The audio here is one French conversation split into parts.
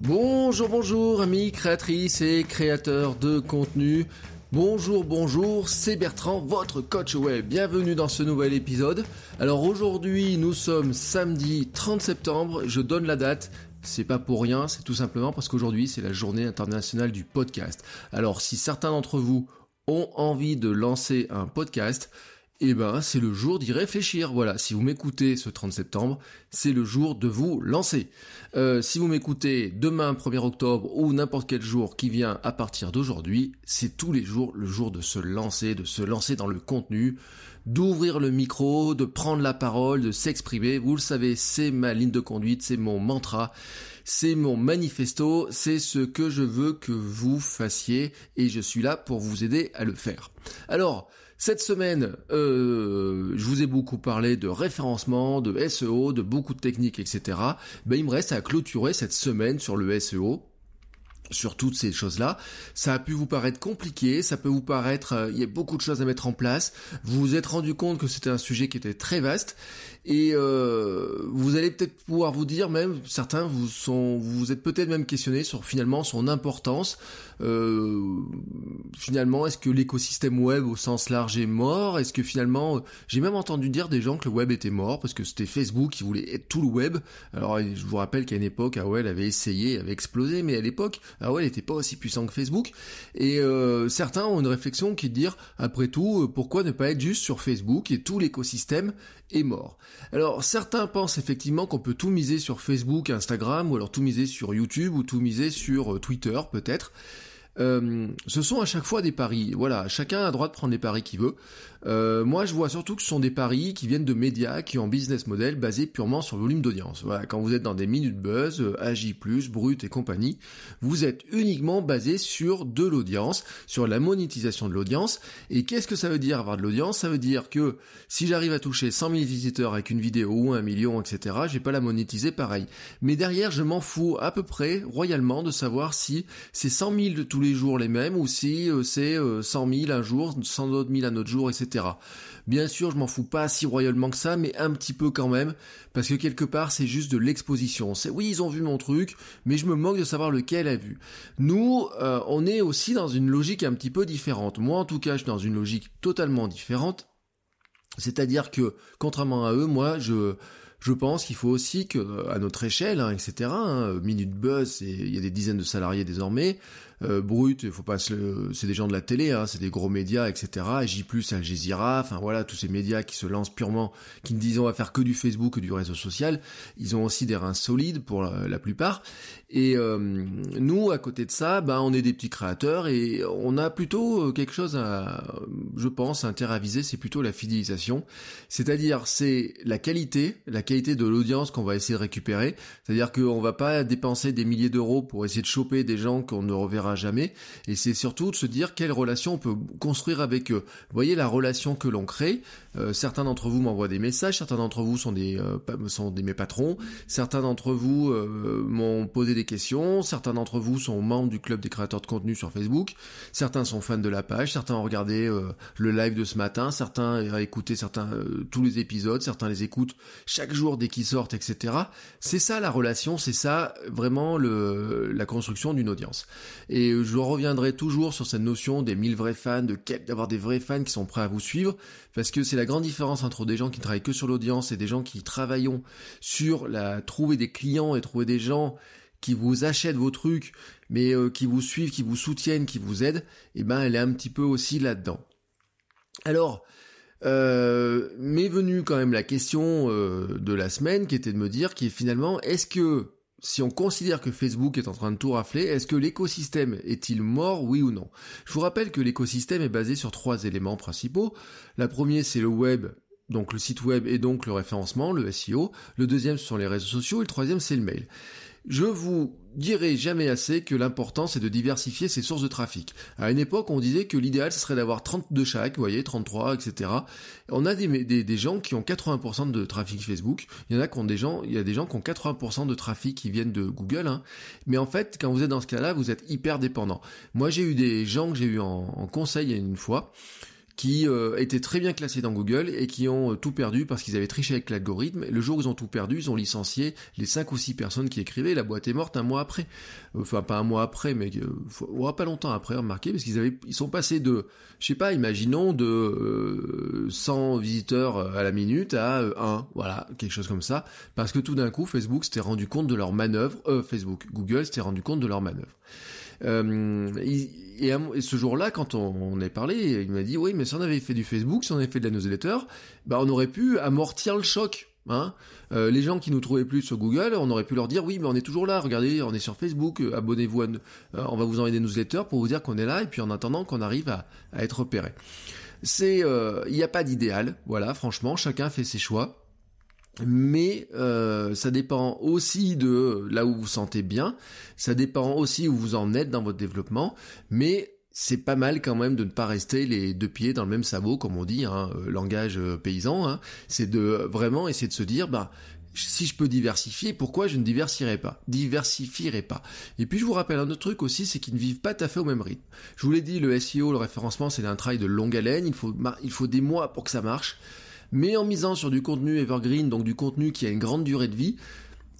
Bonjour, bonjour, amis créatrices et créateurs de contenu. Bonjour, bonjour, c'est Bertrand, votre coach web. Bienvenue dans ce nouvel épisode. Alors aujourd'hui, nous sommes samedi 30 septembre. Je donne la date. C'est pas pour rien, c'est tout simplement parce qu'aujourd'hui, c'est la journée internationale du podcast. Alors si certains d'entre vous ont envie de lancer un podcast, eh ben, c'est le jour d'y réfléchir. Voilà, si vous m'écoutez ce 30 septembre, c'est le jour de vous lancer. Euh, si vous m'écoutez demain 1er octobre ou n'importe quel jour qui vient à partir d'aujourd'hui, c'est tous les jours le jour de se lancer, de se lancer dans le contenu, d'ouvrir le micro, de prendre la parole, de s'exprimer. Vous le savez, c'est ma ligne de conduite, c'est mon mantra. C'est mon manifesto, c'est ce que je veux que vous fassiez et je suis là pour vous aider à le faire. Alors, cette semaine, euh, je vous ai beaucoup parlé de référencement, de SEO, de beaucoup de techniques, etc. Ben, il me reste à clôturer cette semaine sur le SEO sur toutes ces choses-là. Ça a pu vous paraître compliqué, ça peut vous paraître, euh, il y a beaucoup de choses à mettre en place. Vous vous êtes rendu compte que c'était un sujet qui était très vaste et euh, vous allez peut-être pouvoir vous dire même, certains vous sont, vous êtes peut-être même questionné sur finalement son importance. Euh, finalement, est-ce que l'écosystème web au sens large est mort? Est-ce que finalement, j'ai même entendu dire des gens que le web était mort parce que c'était Facebook qui voulait être tout le web. Alors je vous rappelle qu'à une époque, AOL avait essayé, avait explosé, mais à l'époque, AOL n'était pas aussi puissant que Facebook. Et euh, certains ont une réflexion qui est de dire, après tout, euh, pourquoi ne pas être juste sur Facebook et tout l'écosystème est mort? Alors certains pensent effectivement qu'on peut tout miser sur Facebook, Instagram, ou alors tout miser sur YouTube, ou tout miser sur euh, Twitter peut-être. Euh, ce sont à chaque fois des paris. Voilà, chacun a droit de prendre les paris qu'il veut. Euh, moi, je vois surtout que ce sont des paris qui viennent de médias qui ont un business model basé purement sur le volume d'audience. Voilà, quand vous êtes dans des minutes buzz, euh, AJ+, Brut et compagnie, vous êtes uniquement basé sur de l'audience, sur la monétisation de l'audience. Et qu'est-ce que ça veut dire avoir de l'audience? Ça veut dire que si j'arrive à toucher 100 000 visiteurs avec une vidéo ou un million, etc., je vais pas la monétiser pareil. Mais derrière, je m'en fous à peu près royalement de savoir si c'est 100 000 de tous les jours les mêmes ou si euh, c'est 100 000 un jour, 100 autres 1000 un autre jour, etc. Bien sûr, je m'en fous pas si royalement que ça, mais un petit peu quand même, parce que quelque part, c'est juste de l'exposition. C'est oui, ils ont vu mon truc, mais je me moque de savoir lequel a vu. Nous, euh, on est aussi dans une logique un petit peu différente. Moi, en tout cas, je suis dans une logique totalement différente. C'est-à-dire que, contrairement à eux, moi, je je pense qu'il faut aussi que, à notre échelle, hein, etc., hein, Minute Buzz, il y a des dizaines de salariés désormais, euh, brut, faut pas se, c'est des gens de la télé, hein, c'est des gros médias, etc. J+, Al Jazeera, enfin voilà, tous ces médias qui se lancent purement, qui ne disent on va faire que du Facebook, que du réseau social, ils ont aussi des reins solides pour la, plupart. Et euh, nous, à côté de ça, ben on est des petits créateurs et on a plutôt euh, quelque chose à, je pense, à viser, c'est plutôt la fidélisation. C'est-à-dire, c'est la qualité, la qualité de l'audience qu'on va essayer de récupérer. C'est-à-dire qu'on va pas dépenser des milliers d'euros pour essayer de choper des gens qu'on ne reverra jamais. Et c'est surtout de se dire quelle relation on peut construire avec eux. Vous voyez la relation que l'on crée. Euh, certains d'entre vous m'envoient des messages, certains d'entre vous sont des euh, sont des mes patrons, certains d'entre vous euh, m'ont posé des questions, certains d'entre vous sont membres du club des créateurs de contenu sur Facebook, certains sont fans de la page, certains ont regardé le live de ce matin, certains ont écouté certains tous les épisodes, certains les écoutent chaque jour dès qu'ils sortent, etc. C'est ça la relation, c'est ça vraiment le la construction d'une audience. Je reviendrai toujours sur cette notion des 1000 vrais fans, de d'avoir des vrais fans qui sont prêts à vous suivre, parce que c'est la grande différence entre des gens qui travaillent que sur l'audience et des gens qui travaillent sur la trouver des clients et trouver des gens qui vous achètent vos trucs, mais euh, qui vous suivent, qui vous soutiennent, qui vous aident, et eh ben elle est un petit peu aussi là-dedans. Alors, euh, m'est venue quand même la question euh, de la semaine qui était de me dire qui est finalement est-ce que si on considère que Facebook est en train de tout rafler, est-ce que l'écosystème est-il mort, oui ou non? Je vous rappelle que l'écosystème est basé sur trois éléments principaux. La première, c'est le web, donc le site web et donc le référencement, le SEO. Le deuxième, ce sont les réseaux sociaux. Et le troisième, c'est le mail. Je vous dirai jamais assez que l'important c'est de diversifier ses sources de trafic. À une époque, on disait que l'idéal ce serait d'avoir 30 de chaque, vous voyez, 33, etc. On a des, gens qui ont 80% de trafic Facebook. Il y en a qui ont des gens, il y a des gens qui ont 80% de trafic qui viennent de Google. Hein. Mais en fait, quand vous êtes dans ce cas-là, vous êtes hyper dépendant. Moi, j'ai eu des gens que j'ai eu en, en conseil une fois qui euh, étaient très bien classés dans Google et qui ont euh, tout perdu parce qu'ils avaient triché avec l'algorithme. Le jour où ils ont tout perdu, ils ont licencié les 5 ou 6 personnes qui écrivaient. La boîte est morte un mois après. Enfin, pas un mois après, mais euh, pas longtemps après, remarquez, parce qu'ils avaient, ils sont passés de, je sais pas, imaginons de 100 euh, visiteurs à la minute à 1, voilà, quelque chose comme ça, parce que tout d'un coup, Facebook s'était rendu compte de leur manœuvre, Facebook, Google s'était rendu compte de leur manœuvre. Euh, et, ce jour-là, quand on, est parlé, il m'a dit oui, mais si on avait fait du Facebook, si on avait fait de la newsletter, bah on aurait pu amortir le choc. Hein euh, les gens qui nous trouvaient plus sur Google, on aurait pu leur dire oui, mais on est toujours là. Regardez, on est sur Facebook. Euh, abonnez-vous. on va vous envoyer des newsletters pour vous dire qu'on est là. Et puis en attendant qu'on arrive à, à, être repéré. C'est, il n'y a pas d'idéal. Voilà, franchement, chacun fait ses choix mais euh, ça dépend aussi de là où vous vous sentez bien, ça dépend aussi où vous en êtes dans votre développement, mais c'est pas mal quand même de ne pas rester les deux pieds dans le même sabot, comme on dit, hein, euh, langage euh, paysan. Hein. c'est de vraiment essayer de se dire, bah si je peux diversifier, pourquoi je ne diversifierai pas? Diversifierai pas. Et puis je vous rappelle un autre truc aussi, c'est qu'ils ne vivent pas tout à fait au même rythme. Je vous l'ai dit, le SEO, le référencement, c'est un travail de longue haleine. Il faut, il faut des mois pour que ça marche mais en misant sur du contenu evergreen, donc du contenu qui a une grande durée de vie,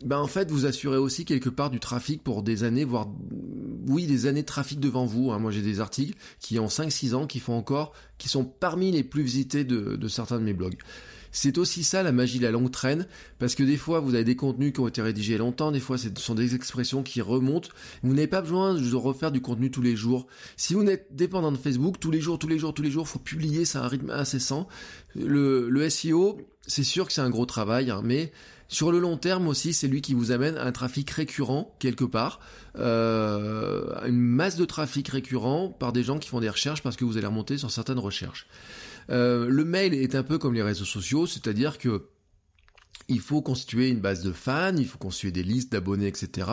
ben en fait vous assurez aussi quelque part du trafic pour des années, voire oui des années de trafic devant vous. Hein. Moi j'ai des articles qui ont 5-6 ans, qui font encore, qui sont parmi les plus visités de, de certains de mes blogs. C'est aussi ça la magie de la longue traîne, parce que des fois vous avez des contenus qui ont été rédigés longtemps, des fois ce sont des expressions qui remontent. Vous n'avez pas besoin de refaire du contenu tous les jours. Si vous êtes dépendant de Facebook, tous les jours, tous les jours, tous les jours, faut publier, c'est un rythme incessant. Le, SEO, c'est sûr que c'est un gros travail, hein, mais sur le long terme aussi, c'est lui qui vous amène un trafic récurrent quelque part, euh, une masse de trafic récurrent par des gens qui font des recherches parce que vous allez remonter sur certaines recherches. Euh, le mail est un peu comme les réseaux sociaux, c'est-à-dire que il faut constituer une base de fans, il faut constituer des listes d'abonnés, etc.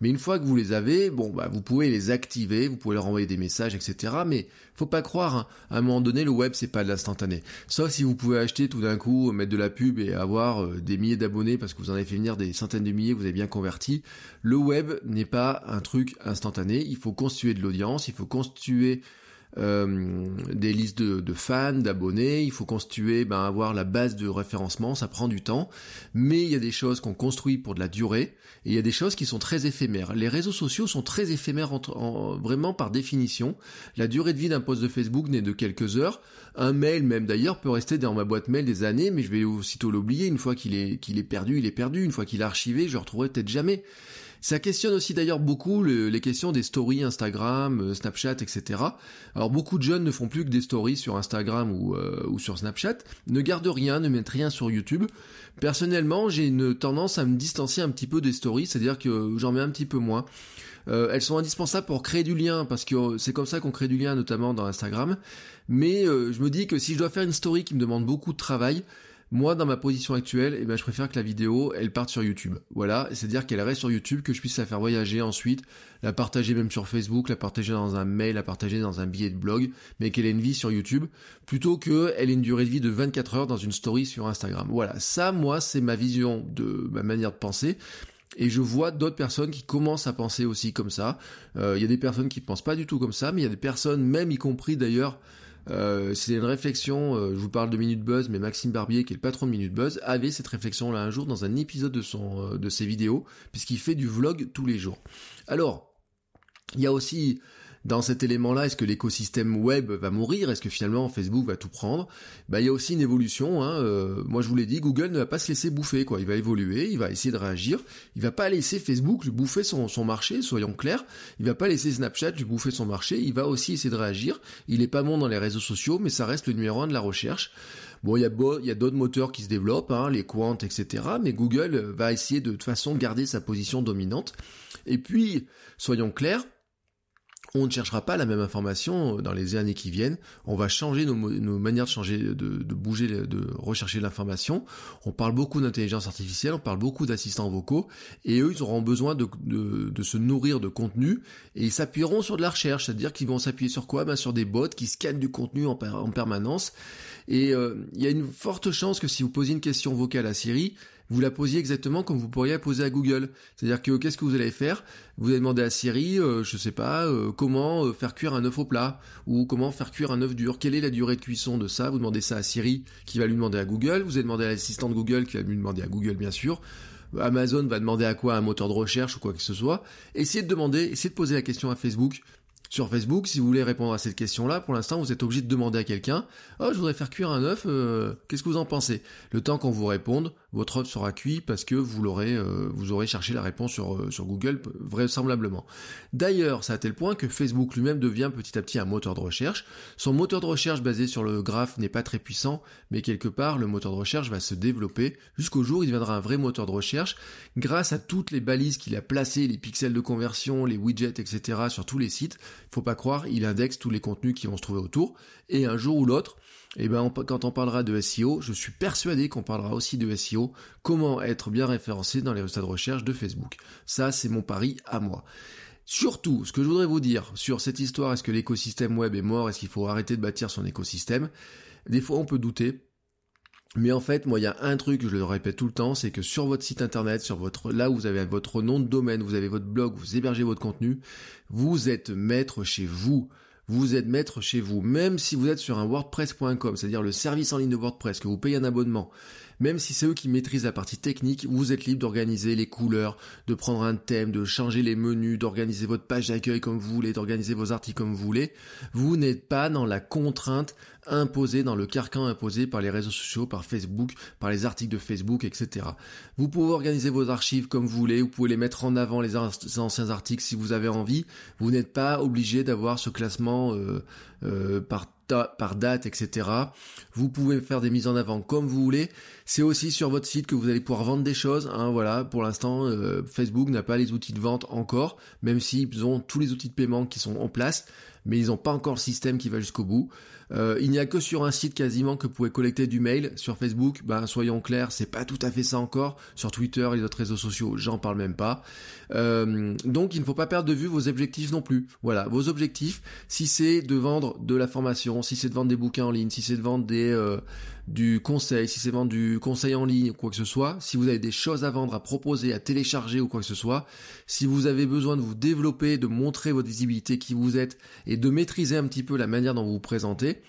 Mais une fois que vous les avez, bon, bah, vous pouvez les activer, vous pouvez leur envoyer des messages, etc. Mais faut pas croire, hein. à un moment donné, le web c'est pas de l'instantané. Sauf si vous pouvez acheter tout d'un coup, mettre de la pub et avoir euh, des milliers d'abonnés parce que vous en avez fait venir des centaines de milliers, vous avez bien converti. Le web n'est pas un truc instantané. Il faut constituer de l'audience, il faut constituer euh, des listes de, fans, d'abonnés, il faut constituer, ben, avoir la base de référencement, ça prend du temps, mais il y a des choses qu'on construit pour de la durée, et il y a des choses qui sont très éphémères. Les réseaux sociaux sont très éphémères vraiment par définition. La durée de vie d'un post de Facebook n'est de quelques heures. Un mail même d'ailleurs peut rester dans ma boîte mail des années, mais je vais aussitôt l'oublier. Une fois qu'il est, qu'il est perdu, il est perdu. Une fois qu'il est archivé, je le retrouverai peut-être jamais. Ça questionne aussi d'ailleurs beaucoup les questions des stories Instagram, euh, Snapchat, etc. Alors beaucoup de jeunes ne font plus que des stories sur Instagram ou, euh, ou sur Snapchat, ne gardent rien, ne mettent rien sur YouTube. Personnellement, j'ai une tendance à me distancier un petit peu des stories, c'est-à-dire que j'en mets un petit peu moins. Euh, elles sont indispensables pour créer du lien, parce que c'est comme ça qu'on crée du lien, notamment dans Instagram. Mais je me dis que si je dois faire une story qui me demande beaucoup de travail, moi, dans ma position actuelle, eh ben, je préfère que la vidéo, elle parte sur YouTube. Voilà, c'est-à-dire qu'elle reste sur YouTube, que je puisse la faire voyager ensuite, la partager même sur Facebook, la partager dans un mail, la partager dans un billet de blog, mais qu'elle ait une vie sur YouTube, plutôt qu'elle ait une durée de vie de 24 heures dans une story sur Instagram. Voilà, ça, moi, c'est ma vision de ma manière de penser. Et je vois d'autres personnes qui commencent à penser aussi comme ça. Euh, il y a des personnes qui ne pensent pas du tout comme ça, mais il y a des personnes, même y compris d'ailleurs, euh, c'est une réflexion, euh, je vous parle de Minute Buzz, mais Maxime Barbier, qui est le patron de Minute Buzz, avait cette réflexion-là un jour dans un épisode de, euh, de ses vidéos, puisqu'il fait du vlog tous les jours. Alors, il y a aussi dans cet élément-là, est-ce que l'écosystème web va mourir? Est-ce que finalement Facebook va tout prendre? Bah il y a aussi une évolution. Hein. Euh, moi je vous l'ai dit, Google ne va pas se laisser bouffer. quoi. Il va évoluer, il va essayer de réagir. Il va pas laisser Facebook lui bouffer son, marché, soyons clairs. Il va pas laisser Snapchat lui bouffer son marché. Il va aussi essayer de réagir. Il est pas bon dans les réseaux sociaux, mais ça reste le numéro un de la recherche. Bon, il y a, d'autres moteurs qui se développent, hein, les Quant, etc. Mais Google va essayer de toute façon garder sa position dominante. Et puis, soyons clairs, on ne cherchera pas la même information dans les années qui viennent. On va changer nos, manières de changer, de, bouger, de rechercher l'information. On parle beaucoup d'intelligence artificielle, on parle beaucoup d'assistants vocaux, et eux, ils auront besoin de, se nourrir de contenu, et ils s'appuieront sur de la recherche, c'est-à-dire qu'ils vont s'appuyer sur quoi? Ben, Sur des bots qui scannent du contenu en, permanence. Et euh, il y a une forte chance que si vous posez une question vocale à Siri, vous la posiez exactement comme vous pourriez la poser à Google. C'est-à-dire que qu'est-ce que vous allez faire? Vous allez demander à Siri, euh, je sais pas, euh, comment euh, faire cuire un œuf au plat ou comment faire cuire un œuf dur. Quelle est la durée de cuisson de ça? Vous demandez ça à Siri, qui va lui demander à Google. Vous allez demander à l'assistant de Google, qui va lui demander à Google, bien sûr. Amazon va demander à quoi? Un moteur de recherche ou quoi que ce soit. Essayez de demander, essayez de poser la question à Facebook sur Facebook, si vous voulez répondre à cette question-là, pour l'instant, vous êtes obligé de demander à quelqu'un Oh, je voudrais faire cuire un œuf, euh, qu'est-ce que vous en pensez? Le temps qu'on vous réponde, votre œuf sera cuit parce que vous l'aurez, euh, vous aurez cherché la réponse sur, euh, sur Google vraisemblablement. D'ailleurs, c'est à tel point que Facebook lui-même devient petit à petit un moteur de recherche. Son moteur de recherche basé sur le graphe n'est pas très puissant, mais quelque part, le moteur de recherche va se développer jusqu'au jour où il deviendra un vrai moteur de recherche grâce à toutes les balises qu'il a placées, les pixels de conversion, les widgets, etc. sur tous les sites faut pas croire, il indexe tous les contenus qui vont se trouver autour. Et un jour ou l'autre, eh ben, quand on parlera de SEO, je suis persuadé qu'on parlera aussi de SEO, comment être bien référencé dans les résultats de recherche de Facebook. Ça, c'est mon pari à moi. Surtout, ce que je voudrais vous dire sur cette histoire, est-ce que l'écosystème web est mort, est-ce qu'il faut arrêter de bâtir son écosystème? Des fois, on peut douter. Mais en fait, moi, il y a un truc, je le répète tout le temps, c'est que sur votre site internet, sur votre, là où vous avez votre nom de domaine, vous avez votre blog, vous hébergez votre contenu, vous êtes maître chez vous. Vous êtes maître chez vous. Même si vous êtes sur un WordPress.com, c'est-à-dire le service en ligne de WordPress, que vous payez un abonnement, même si c'est eux qui maîtrisent la partie technique, vous êtes libre d'organiser les couleurs, de prendre un thème, de changer les menus, d'organiser votre page d'accueil comme vous voulez, d'organiser vos articles comme vous voulez. Vous n'êtes pas dans la contrainte imposée, dans le carcan imposé par les réseaux sociaux, par Facebook, par les articles de Facebook, etc. Vous pouvez organiser vos archives comme vous voulez, vous pouvez les mettre en avant les anciens articles si vous avez envie. Vous n'êtes pas obligé d'avoir ce classement euh, euh, par par date, etc. Vous pouvez faire des mises en avant comme vous voulez. C'est aussi sur votre site que vous allez pouvoir vendre des choses. Hein, voilà, pour l'instant, euh, Facebook n'a pas les outils de vente encore, même s'ils ont tous les outils de paiement qui sont en place mais ils n'ont pas encore le système qui va jusqu'au bout. Euh, il n'y a que sur un site quasiment que vous pouvez collecter du mail. Sur Facebook, ben soyons clairs, c'est pas tout à fait ça encore. Sur Twitter et les autres réseaux sociaux, j'en parle même pas. Euh, donc il ne faut pas perdre de vue vos objectifs non plus. Voilà, vos objectifs, si c'est de vendre de la formation, si c'est de vendre des bouquins en ligne, si c'est de vendre des euh, du conseil, si c'est vendre du conseil en ligne ou quoi que ce soit, si vous avez des choses à vendre, à proposer, à télécharger ou quoi que ce soit, si vous avez besoin de vous développer, de montrer votre visibilité, qui vous êtes et de maîtriser un petit peu la manière dont vous vous présentez,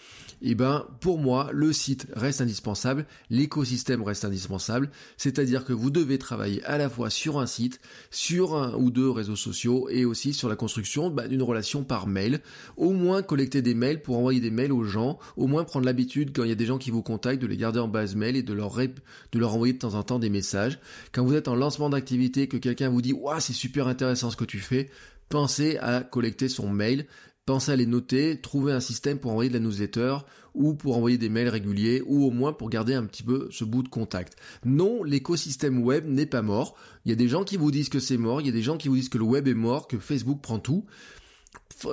eh ben, pour moi, le site reste indispensable, l'écosystème reste indispensable, c'est-à-dire que vous devez travailler à la fois sur un site, sur un ou deux réseaux sociaux et aussi sur la construction bah, d'une relation par mail, au moins collecter des mails pour envoyer des mails aux gens, au moins prendre l'habitude quand il y a des gens qui vous contactent de les garder en base mail et de leur, de leur envoyer de temps en temps des messages. Quand vous êtes en lancement d'activité, que quelqu'un vous dit, waouh, c'est super intéressant ce que tu fais, pensez à collecter son mail, pensez à les noter, trouver un système pour envoyer de la newsletter ou pour envoyer des mails réguliers ou au moins pour garder un petit peu ce bout de contact. Non, l'écosystème web n'est pas mort. Il y a des gens qui vous disent que c'est mort, il y a des gens qui vous disent que le web est mort, que Facebook prend tout.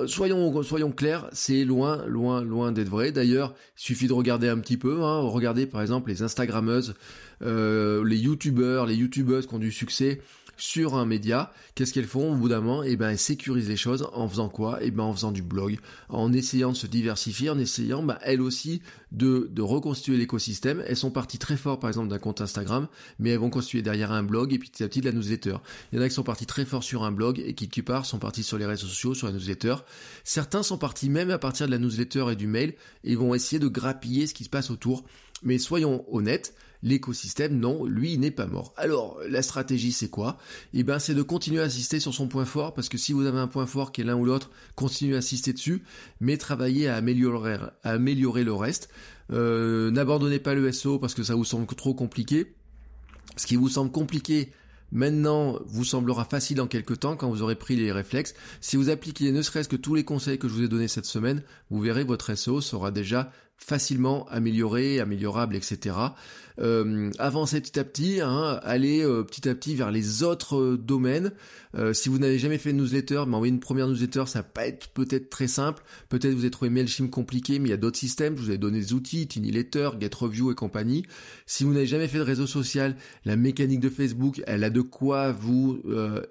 Soyons, soyons clairs, c'est loin, loin, loin d'être vrai. D'ailleurs, il suffit de regarder un petit peu. Hein. Regardez par exemple les Instagrammeuses, euh, les YouTubeurs, les YouTubeuses qui ont du succès sur un média, qu'est-ce qu'elles font au bout d'un moment? Eh ben, elles sécurisent les choses en faisant quoi? Eh ben, en faisant du blog, en essayant de se diversifier, en essayant, bah, elles aussi, de, de reconstituer l'écosystème. Elles sont parties très fort, par exemple, d'un compte Instagram, mais elles vont constituer derrière un blog et puis petit à petit de la newsletter. Il y en a qui sont partis très fort sur un blog et qui, qui part, sont partis sur les réseaux sociaux, sur la newsletter. Certains sont partis même à partir de la newsletter et du mail et vont essayer de grappiller ce qui se passe autour. Mais soyons honnêtes, L'écosystème, non, lui, il n'est pas mort. Alors, la stratégie, c'est quoi? Eh ben, c'est de continuer à insister sur son point fort, parce que si vous avez un point fort qui est l'un ou l'autre, continuez à insister dessus, mais travaillez à améliorer, le reste. Euh, n'abandonnez pas le SEO parce que ça vous semble trop compliqué. Ce qui vous semble compliqué, Maintenant, vous semblera facile en quelques temps quand vous aurez pris les réflexes. Si vous appliquez ne serait-ce que tous les conseils que je vous ai donnés cette semaine, vous verrez votre SEO sera déjà facilement amélioré, améliorable, etc. Euh, avancez petit à petit, hein, allez euh, petit à petit vers les autres euh, domaines. Euh, si vous n'avez jamais fait de newsletter, m'envoyer une première newsletter, ça va être peut-être très simple. Peut-être vous avez trouvé Mailchimp compliqué, mais il y a d'autres systèmes. Je vous ai donné des outils, Tiny Letter, GetReview et compagnie. Si vous n'avez jamais fait de réseau social, la mécanique de Facebook, elle a de quoi vous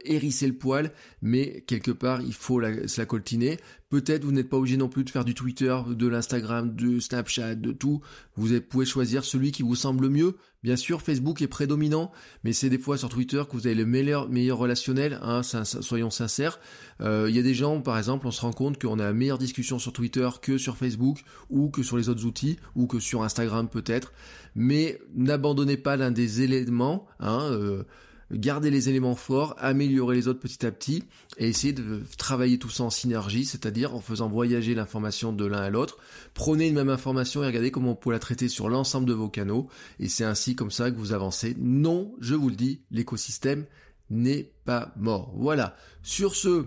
hérisser le poil, mais quelque part, il faut se la coltiner. Peut-être vous n'êtes pas obligé non plus de faire du Twitter, de l'Instagram, de Snapchat, de tout. Vous pouvez choisir celui qui vous semble mieux. Bien sûr, Facebook est prédominant, mais c'est des fois sur Twitter que vous avez le meilleur, meilleur relationnel, hein, soyons sincères. Euh, il y a des gens, par exemple, on se rend compte qu'on a la meilleure discussion sur Twitter que sur Facebook, ou que sur les autres outils, ou que sur Instagram peut-être. Mais n'abandonnez pas l'un des éléments. Hein, euh, garder les éléments forts, améliorer les autres petit à petit et essayer de travailler tout ça en synergie, c'est-à-dire en faisant voyager l'information de l'un à l'autre. Prenez une même information et regardez comment on peut la traiter sur l'ensemble de vos canaux et c'est ainsi comme ça que vous avancez. Non, je vous le dis, l'écosystème n'est pas mort. Voilà. Sur ce,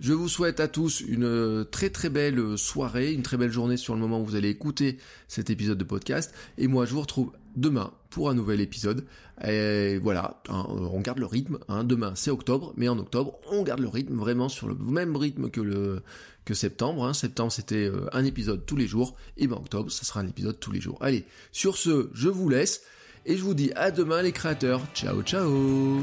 je vous souhaite à tous une très très belle soirée, une très belle journée sur le moment où vous allez écouter cet épisode de podcast. Et moi, je vous retrouve demain pour un nouvel épisode. Et voilà, hein, on garde le rythme. Hein. Demain, c'est octobre, mais en octobre, on garde le rythme vraiment sur le même rythme que septembre. Hein. Septembre, c'était euh, un épisode tous les jours. Et ben octobre, ça sera un épisode tous les jours. Allez, sur ce, je vous laisse et je vous dis à demain les créateurs. Ciao, ciao.